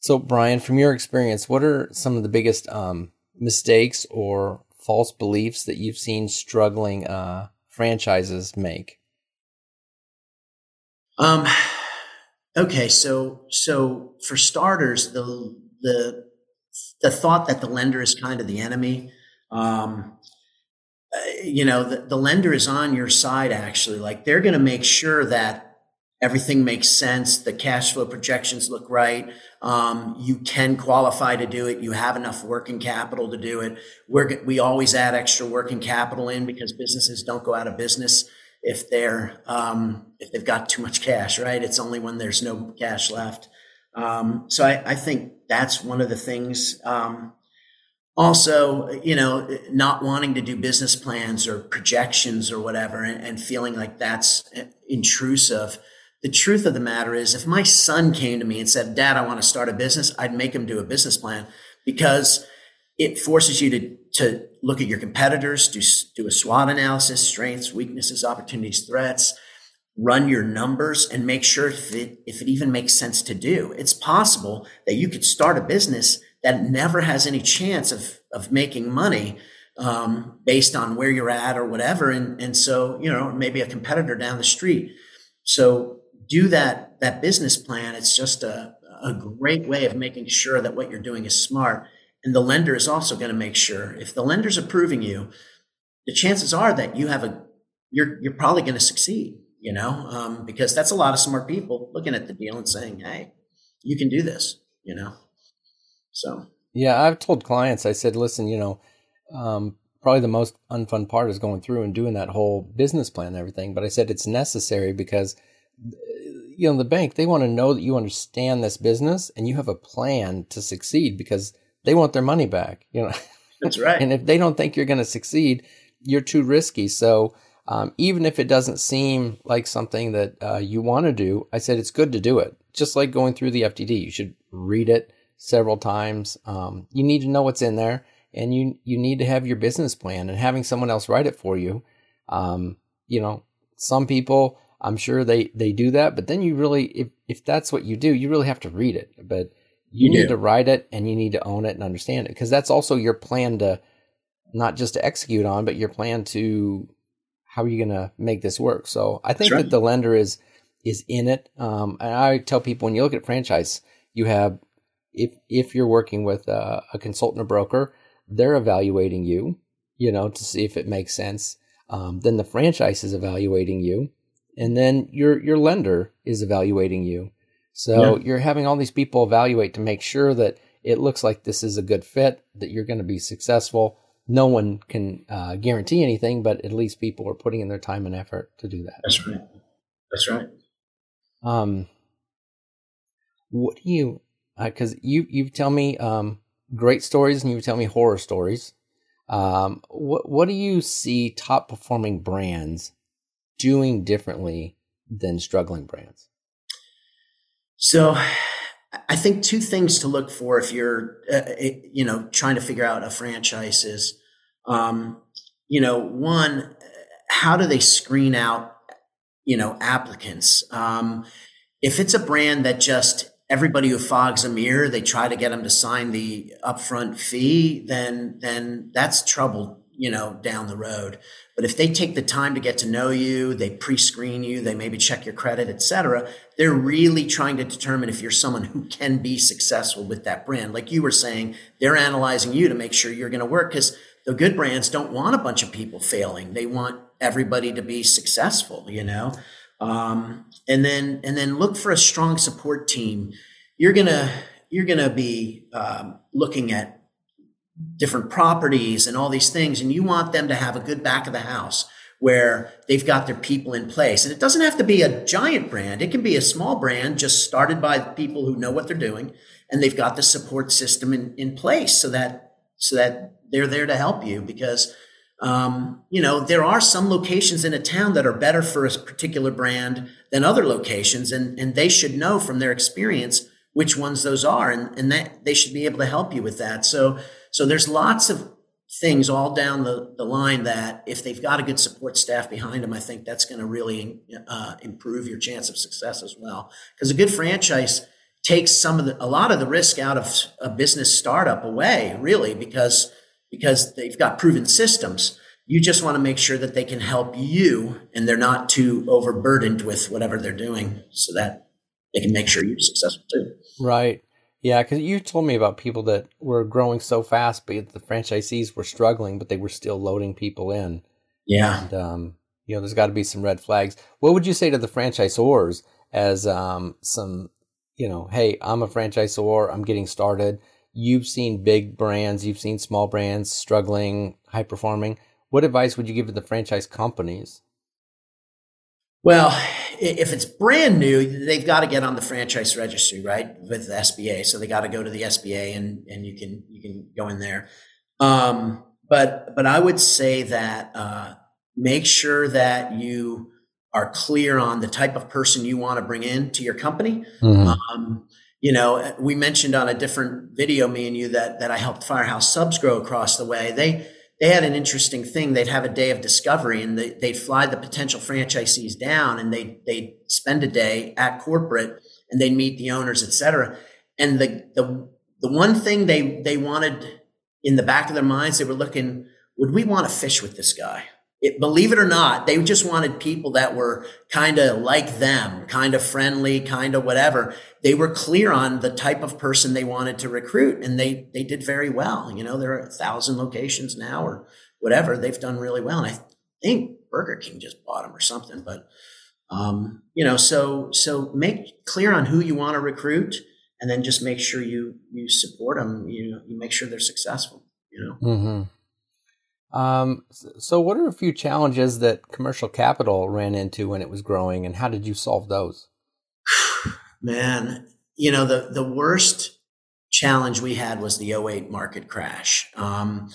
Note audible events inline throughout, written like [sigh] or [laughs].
So, Brian, from your experience, what are some of the biggest um, mistakes or false beliefs that you've seen struggling uh, franchises make? Um, okay, so so for starters, the the the thought that the lender is kind of the enemy. Um, uh, you know, the, the lender is on your side. Actually, like they're going to make sure that everything makes sense. The cash flow projections look right. Um, you can qualify to do it. You have enough working capital to do it. We're, we always add extra working capital in because businesses don't go out of business if they're um, if they've got too much cash, right? It's only when there's no cash left. Um, so I, I, think that's one of the things. Um, also, you know, not wanting to do business plans or projections or whatever, and, and feeling like that's intrusive the truth of the matter is if my son came to me and said, Dad, I want to start a business, I'd make him do a business plan because it forces you to, to look at your competitors, do, do a SWOT analysis, strengths, weaknesses, opportunities, threats, run your numbers and make sure if it, if it even makes sense to do. It's possible that you could start a business that never has any chance of, of making money um, based on where you're at or whatever. And, and so, you know, maybe a competitor down the street. So do that that business plan, it's just a, a great way of making sure that what you're doing is smart. And the lender is also going to make sure if the lender's approving you, the chances are that you have a you're you're probably going to succeed. You know, um, because that's a lot of smart people looking at the deal and saying, "Hey, you can do this." You know, so yeah, I've told clients, I said, "Listen, you know, um, probably the most unfun part is going through and doing that whole business plan and everything. But I said it's necessary because you know, the bank, they want to know that you understand this business and you have a plan to succeed because they want their money back, you know. That's [laughs] right. and if they don't think you're going to succeed, you're too risky. So, um, even if it doesn't seem like something that uh, you want to do, I said it's good to do it. Just like going through the FDD, you should read it several times. Um, you need to know what's in there, and you you need to have your business plan. And having someone else write it for you, um, you know, some people I'm sure they they do that, but then you really if if that's what you do, you really have to read it. But you, you need do. to write it and you need to own it and understand it because that's also your plan to not just to execute on, but your plan to how are you going to make this work. So I think right. that the lender is is in it. Um, and I tell people when you look at franchise, you have if if you're working with a, a consultant or broker, they're evaluating you, you know, to see if it makes sense. Um, then the franchise is evaluating you and then your your lender is evaluating you. So yeah. you're having all these people evaluate to make sure that it looks like this is a good fit, that you're going to be successful. No one can uh, guarantee anything, but at least people are putting in their time and effort to do that. That's right. That's right. Um, what do you? Because uh, you you tell me um, great stories and you tell me horror stories. Um, what what do you see top performing brands doing differently than struggling brands? So, I think two things to look for if you're, uh, you know, trying to figure out a franchise is, um, you know, one, how do they screen out, you know, applicants? Um, if it's a brand that just everybody who fogs a mirror, they try to get them to sign the upfront fee, then then that's trouble, you know, down the road. But if they take the time to get to know you, they pre-screen you, they maybe check your credit, et cetera, they're really trying to determine if you're someone who can be successful with that brand. Like you were saying, they're analyzing you to make sure you're going to work because the good brands don't want a bunch of people failing. They want everybody to be successful, you know? Um, and then, and then look for a strong support team. You're going to, you're going to be um, looking at different properties and all these things. And you want them to have a good back of the house where they've got their people in place. And it doesn't have to be a giant brand. It can be a small brand just started by people who know what they're doing and they've got the support system in, in place so that, so that they're there to help you because, um, you know, there are some locations in a town that are better for a particular brand than other locations. And, and they should know from their experience which ones those are. And, and that they should be able to help you with that. So, so there's lots of things all down the, the line that if they've got a good support staff behind them, I think that's going to really uh, improve your chance of success as well. Because a good franchise takes some of the a lot of the risk out of a business startup away, really, because because they've got proven systems. You just want to make sure that they can help you and they're not too overburdened with whatever they're doing so that they can make sure you're successful too. Right. Yeah, because you told me about people that were growing so fast, but the franchisees were struggling, but they were still loading people in. Yeah. And, um, you know, there's got to be some red flags. What would you say to the franchisors as um, some, you know, hey, I'm a franchisor, I'm getting started. You've seen big brands, you've seen small brands struggling, high performing. What advice would you give to the franchise companies? Well, if it's brand new, they've got to get on the franchise registry, right, with the SBA. So they got to go to the SBA, and and you can you can go in there. Um, but but I would say that uh, make sure that you are clear on the type of person you want to bring in to your company. Mm-hmm. Um, you know, we mentioned on a different video, me and you, that that I helped Firehouse Subs grow across the way. They they had an interesting thing. They'd have a day of discovery and they, would fly the potential franchisees down and they they'd spend a day at corporate and they'd meet the owners, et cetera. And the, the, the one thing they, they wanted in the back of their minds, they were looking, would we want to fish with this guy? It, believe it or not, they just wanted people that were kind of like them, kind of friendly, kind of whatever. They were clear on the type of person they wanted to recruit and they, they did very well. You know, there are a thousand locations now or whatever. They've done really well. And I think Burger King just bought them or something, but, um, you know, so, so make clear on who you want to recruit and then just make sure you, you support them. You know, you make sure they're successful, you know? Mm-hmm. Um, so, what are a few challenges that commercial capital ran into when it was growing, and how did you solve those? [sighs] Man, you know the the worst challenge we had was the 08 market crash. Um,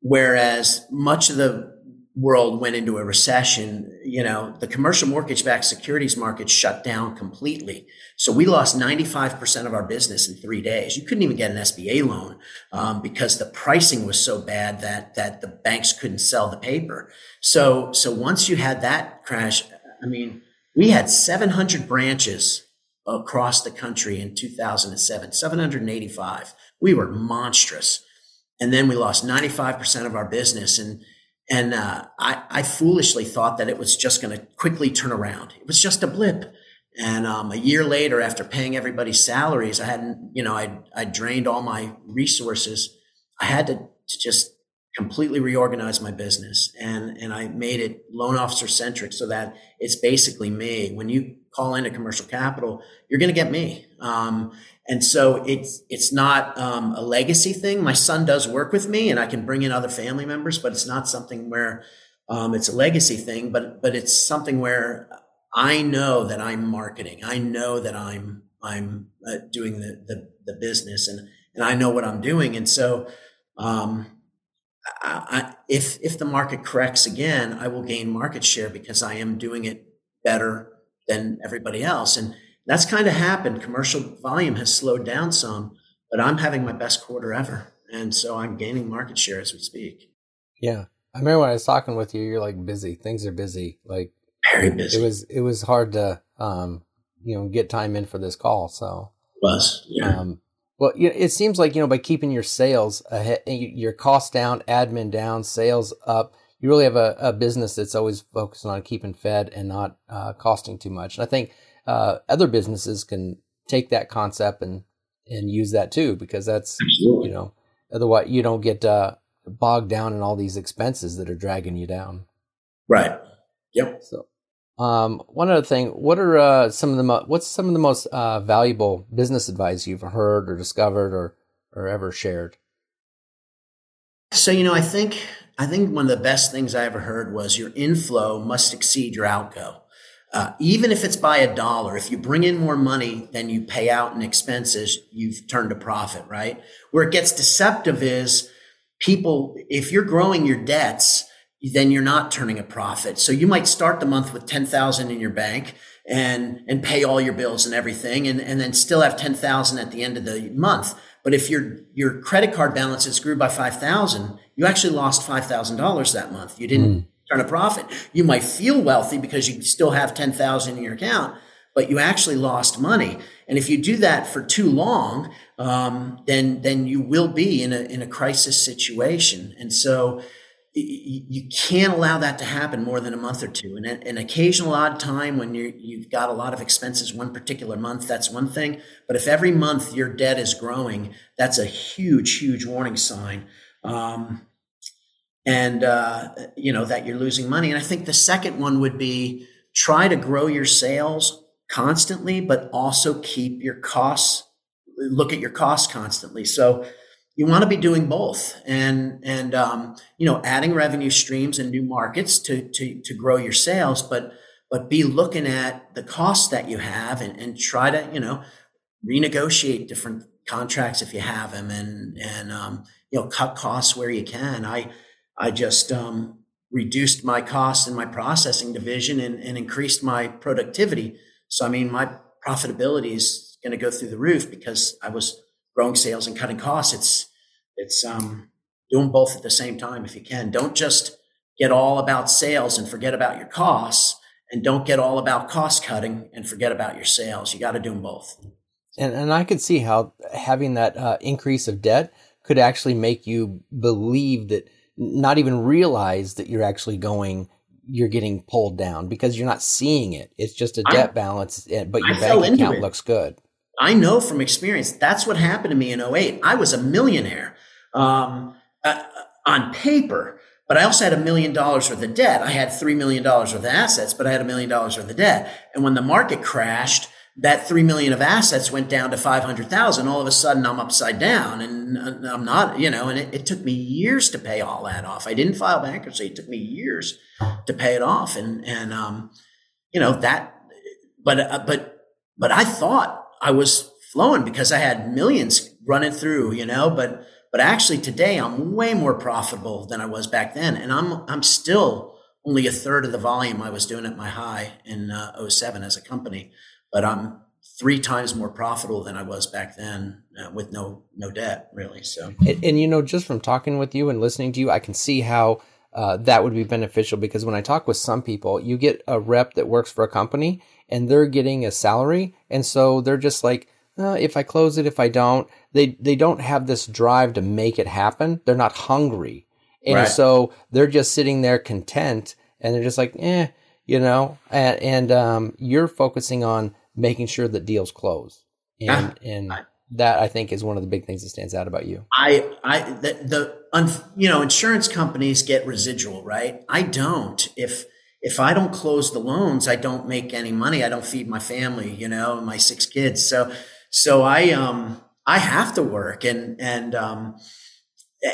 whereas much of the world went into a recession, you know, the commercial mortgage backed securities market shut down completely. So we lost 95% of our business in three days. You couldn't even get an SBA loan um, because the pricing was so bad that, that the banks couldn't sell the paper. So, so once you had that crash, I mean, we had 700 branches across the country in 2007, 785. We were monstrous. And then we lost 95% of our business. And, and uh, I, I, foolishly thought that it was just going to quickly turn around. It was just a blip. And um, a year later, after paying everybody's salaries, I hadn't, you know, I I drained all my resources. I had to, to just completely reorganized my business, and and I made it loan officer centric, so that it's basically me. When you call into commercial capital, you're going to get me. Um, and so it's it's not um, a legacy thing. My son does work with me, and I can bring in other family members, but it's not something where um, it's a legacy thing. But but it's something where I know that I'm marketing. I know that I'm I'm uh, doing the, the, the business, and and I know what I'm doing. And so, um, I, if if the market corrects again, I will gain market share because I am doing it better than everybody else. And that's kind of happened. Commercial volume has slowed down some, but I'm having my best quarter ever. And so I'm gaining market share as we speak. Yeah. I remember when I was talking with you, you're like busy. Things are busy. Like very busy. It was it was hard to um, you know, get time in for this call. So it was, yeah. Um, well, it seems like, you know, by keeping your sales ahead, your costs down, admin down, sales up, you really have a, a business that's always focused on keeping fed and not uh, costing too much. And I think uh, other businesses can take that concept and and use that too because that's Absolutely. you know otherwise you don't get uh, bogged down in all these expenses that are dragging you down. Right. Yep. So, um, one other thing, what are uh, some of the mo- what's some of the most uh, valuable business advice you've heard or discovered or or ever shared? So you know, I think I think one of the best things I ever heard was your inflow must exceed your outgo. Uh, even if it's by a dollar, if you bring in more money than you pay out in expenses, you've turned a profit, right? Where it gets deceptive is people, if you're growing your debts, then you're not turning a profit. So you might start the month with 10,000 in your bank and, and pay all your bills and everything and, and then still have 10,000 at the end of the month. But if your, your credit card balances grew by 5,000, you actually lost $5,000 that month. You didn't mm. turn a profit. You might feel wealthy because you still have 10,000 in your account, but you actually lost money. And if you do that for too long, um, then then you will be in a in a crisis situation. And so you can't allow that to happen more than a month or two. And an occasional odd time when you you've got a lot of expenses one particular month, that's one thing. But if every month your debt is growing, that's a huge, huge warning sign. Um, and uh, you know that you're losing money. And I think the second one would be try to grow your sales constantly, but also keep your costs. Look at your costs constantly. So you want to be doing both and and um, you know adding revenue streams and new markets to to to grow your sales but but be looking at the costs that you have and, and try to you know renegotiate different contracts if you have them and and um, you know cut costs where you can. I i just um, reduced my costs in my processing division and, and increased my productivity. So i mean my profitability is going to go through the roof because i was growing sales and cutting costs. It's it's um, doing both at the same time if you can. Don't just get all about sales and forget about your costs, and don't get all about cost cutting and forget about your sales. You got to do them both. And and I could see how having that uh, increase of debt could actually make you believe that not even realize that you're actually going you're getting pulled down because you're not seeing it. It's just a debt I, balance, eh, but your I bank account looks good. I know from experience that's what happened to me in 08. I was a millionaire um, uh, on paper, but I also had a million dollars worth of debt. I had $3 million worth of assets, but I had a million dollars worth of debt. And when the market crashed, that 3 million of assets went down to 500,000. All of a sudden I'm upside down and I'm not, you know, and it, it took me years to pay all that off. I didn't file bankruptcy. It took me years to pay it off. And, and, um, you know, that, but, uh, but, but I thought I was flowing because I had millions running through, you know, but but actually today I'm way more profitable than I was back then and I'm I'm still only a third of the volume I was doing at my high in uh, 07 as a company, but I'm three times more profitable than I was back then uh, with no no debt really. So and, and, you know just from talking with you and listening to you, I can see how uh, that would be beneficial because when I talk with some people, you get a rep that works for a company and they're getting a salary. And so they're just like, uh, if I close it, if I don't, they, they don't have this drive to make it happen. They're not hungry. And right. so they're just sitting there content and they're just like, eh, you know, and, and um, you're focusing on making sure that deals close. And, ah, and I, that I think is one of the big things that stands out about you. I, I, the, the, you know, insurance companies get residual, right? I don't. If, if I don't close the loans, I don't make any money. I don't feed my family, you know, my six kids. So, so I, um, I have to work and, and, um,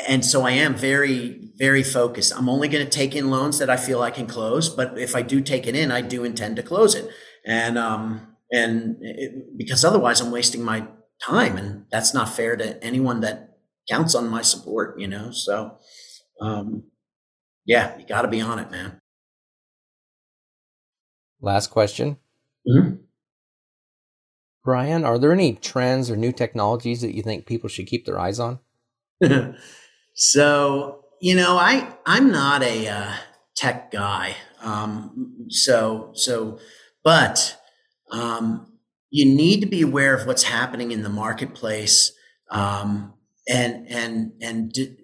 and so I am very, very focused. I'm only going to take in loans that I feel I can close, but if I do take it in, I do intend to close it. And, um, and it, because otherwise I'm wasting my time and that's not fair to anyone that counts on my support, you know? So, um, yeah, you got to be on it, man. Last question. Mm-hmm. Brian, are there any trends or new technologies that you think people should keep their eyes on? [laughs] so, you know, I I'm not a uh, tech guy. Um, so so, but um, you need to be aware of what's happening in the marketplace um, and and and d-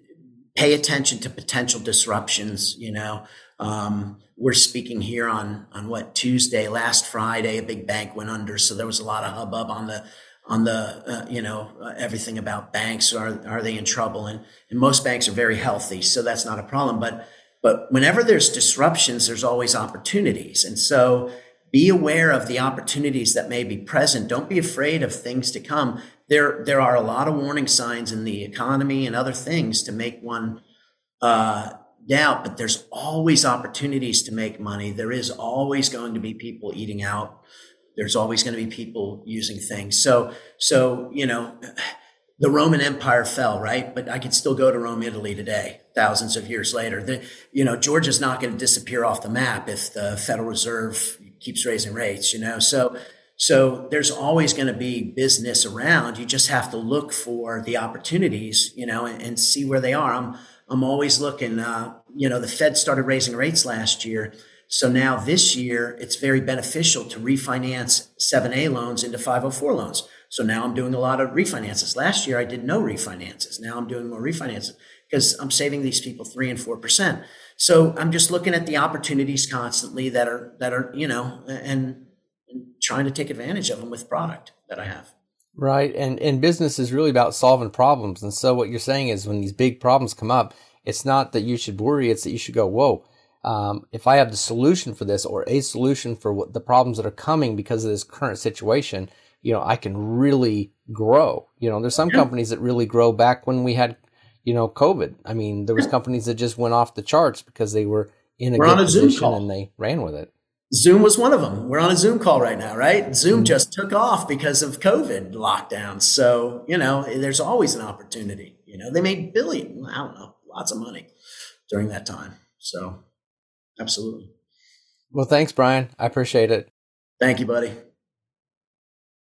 pay attention to potential disruptions. You know, um, we're speaking here on on what Tuesday, last Friday, a big bank went under, so there was a lot of hubbub on the on the uh, you know uh, everything about banks are are they in trouble and and most banks are very healthy, so that's not a problem. But but whenever there's disruptions, there's always opportunities, and so be aware of the opportunities that may be present. Don't be afraid of things to come. There there are a lot of warning signs in the economy and other things to make one. Uh, doubt, but there's always opportunities to make money. There is always going to be people eating out. There's always going to be people using things. So, so, you know, the Roman Empire fell, right? But I could still go to Rome, Italy today, thousands of years later. The, you know, Georgia's not going to disappear off the map if the Federal Reserve keeps raising rates, you know? So, so there's always going to be business around. You just have to look for the opportunities, you know, and, and see where they are. I'm, I'm always looking. Uh, you know, the Fed started raising rates last year. So now this year, it's very beneficial to refinance 7A loans into 504 loans. So now I'm doing a lot of refinances. Last year, I did no refinances. Now I'm doing more refinances because I'm saving these people three and four percent. So I'm just looking at the opportunities constantly that are that are you know and, and trying to take advantage of them with product that I have. Right, and and business is really about solving problems. And so what you're saying is when these big problems come up, it's not that you should worry; it's that you should go, "Whoa." Um, if I have the solution for this or a solution for what the problems that are coming because of this current situation, you know, I can really grow. You know, there's some yeah. companies that really grow back when we had, you know, COVID. I mean, there was companies that just went off the charts because they were in a we're good a position and they ran with it. Zoom was one of them. We're on a Zoom call right now, right? Zoom mm-hmm. just took off because of COVID lockdowns. So, you know, there's always an opportunity. You know, they made billion, I don't know, lots of money during that time. So, absolutely. Well, thanks, Brian. I appreciate it. Thank you, buddy.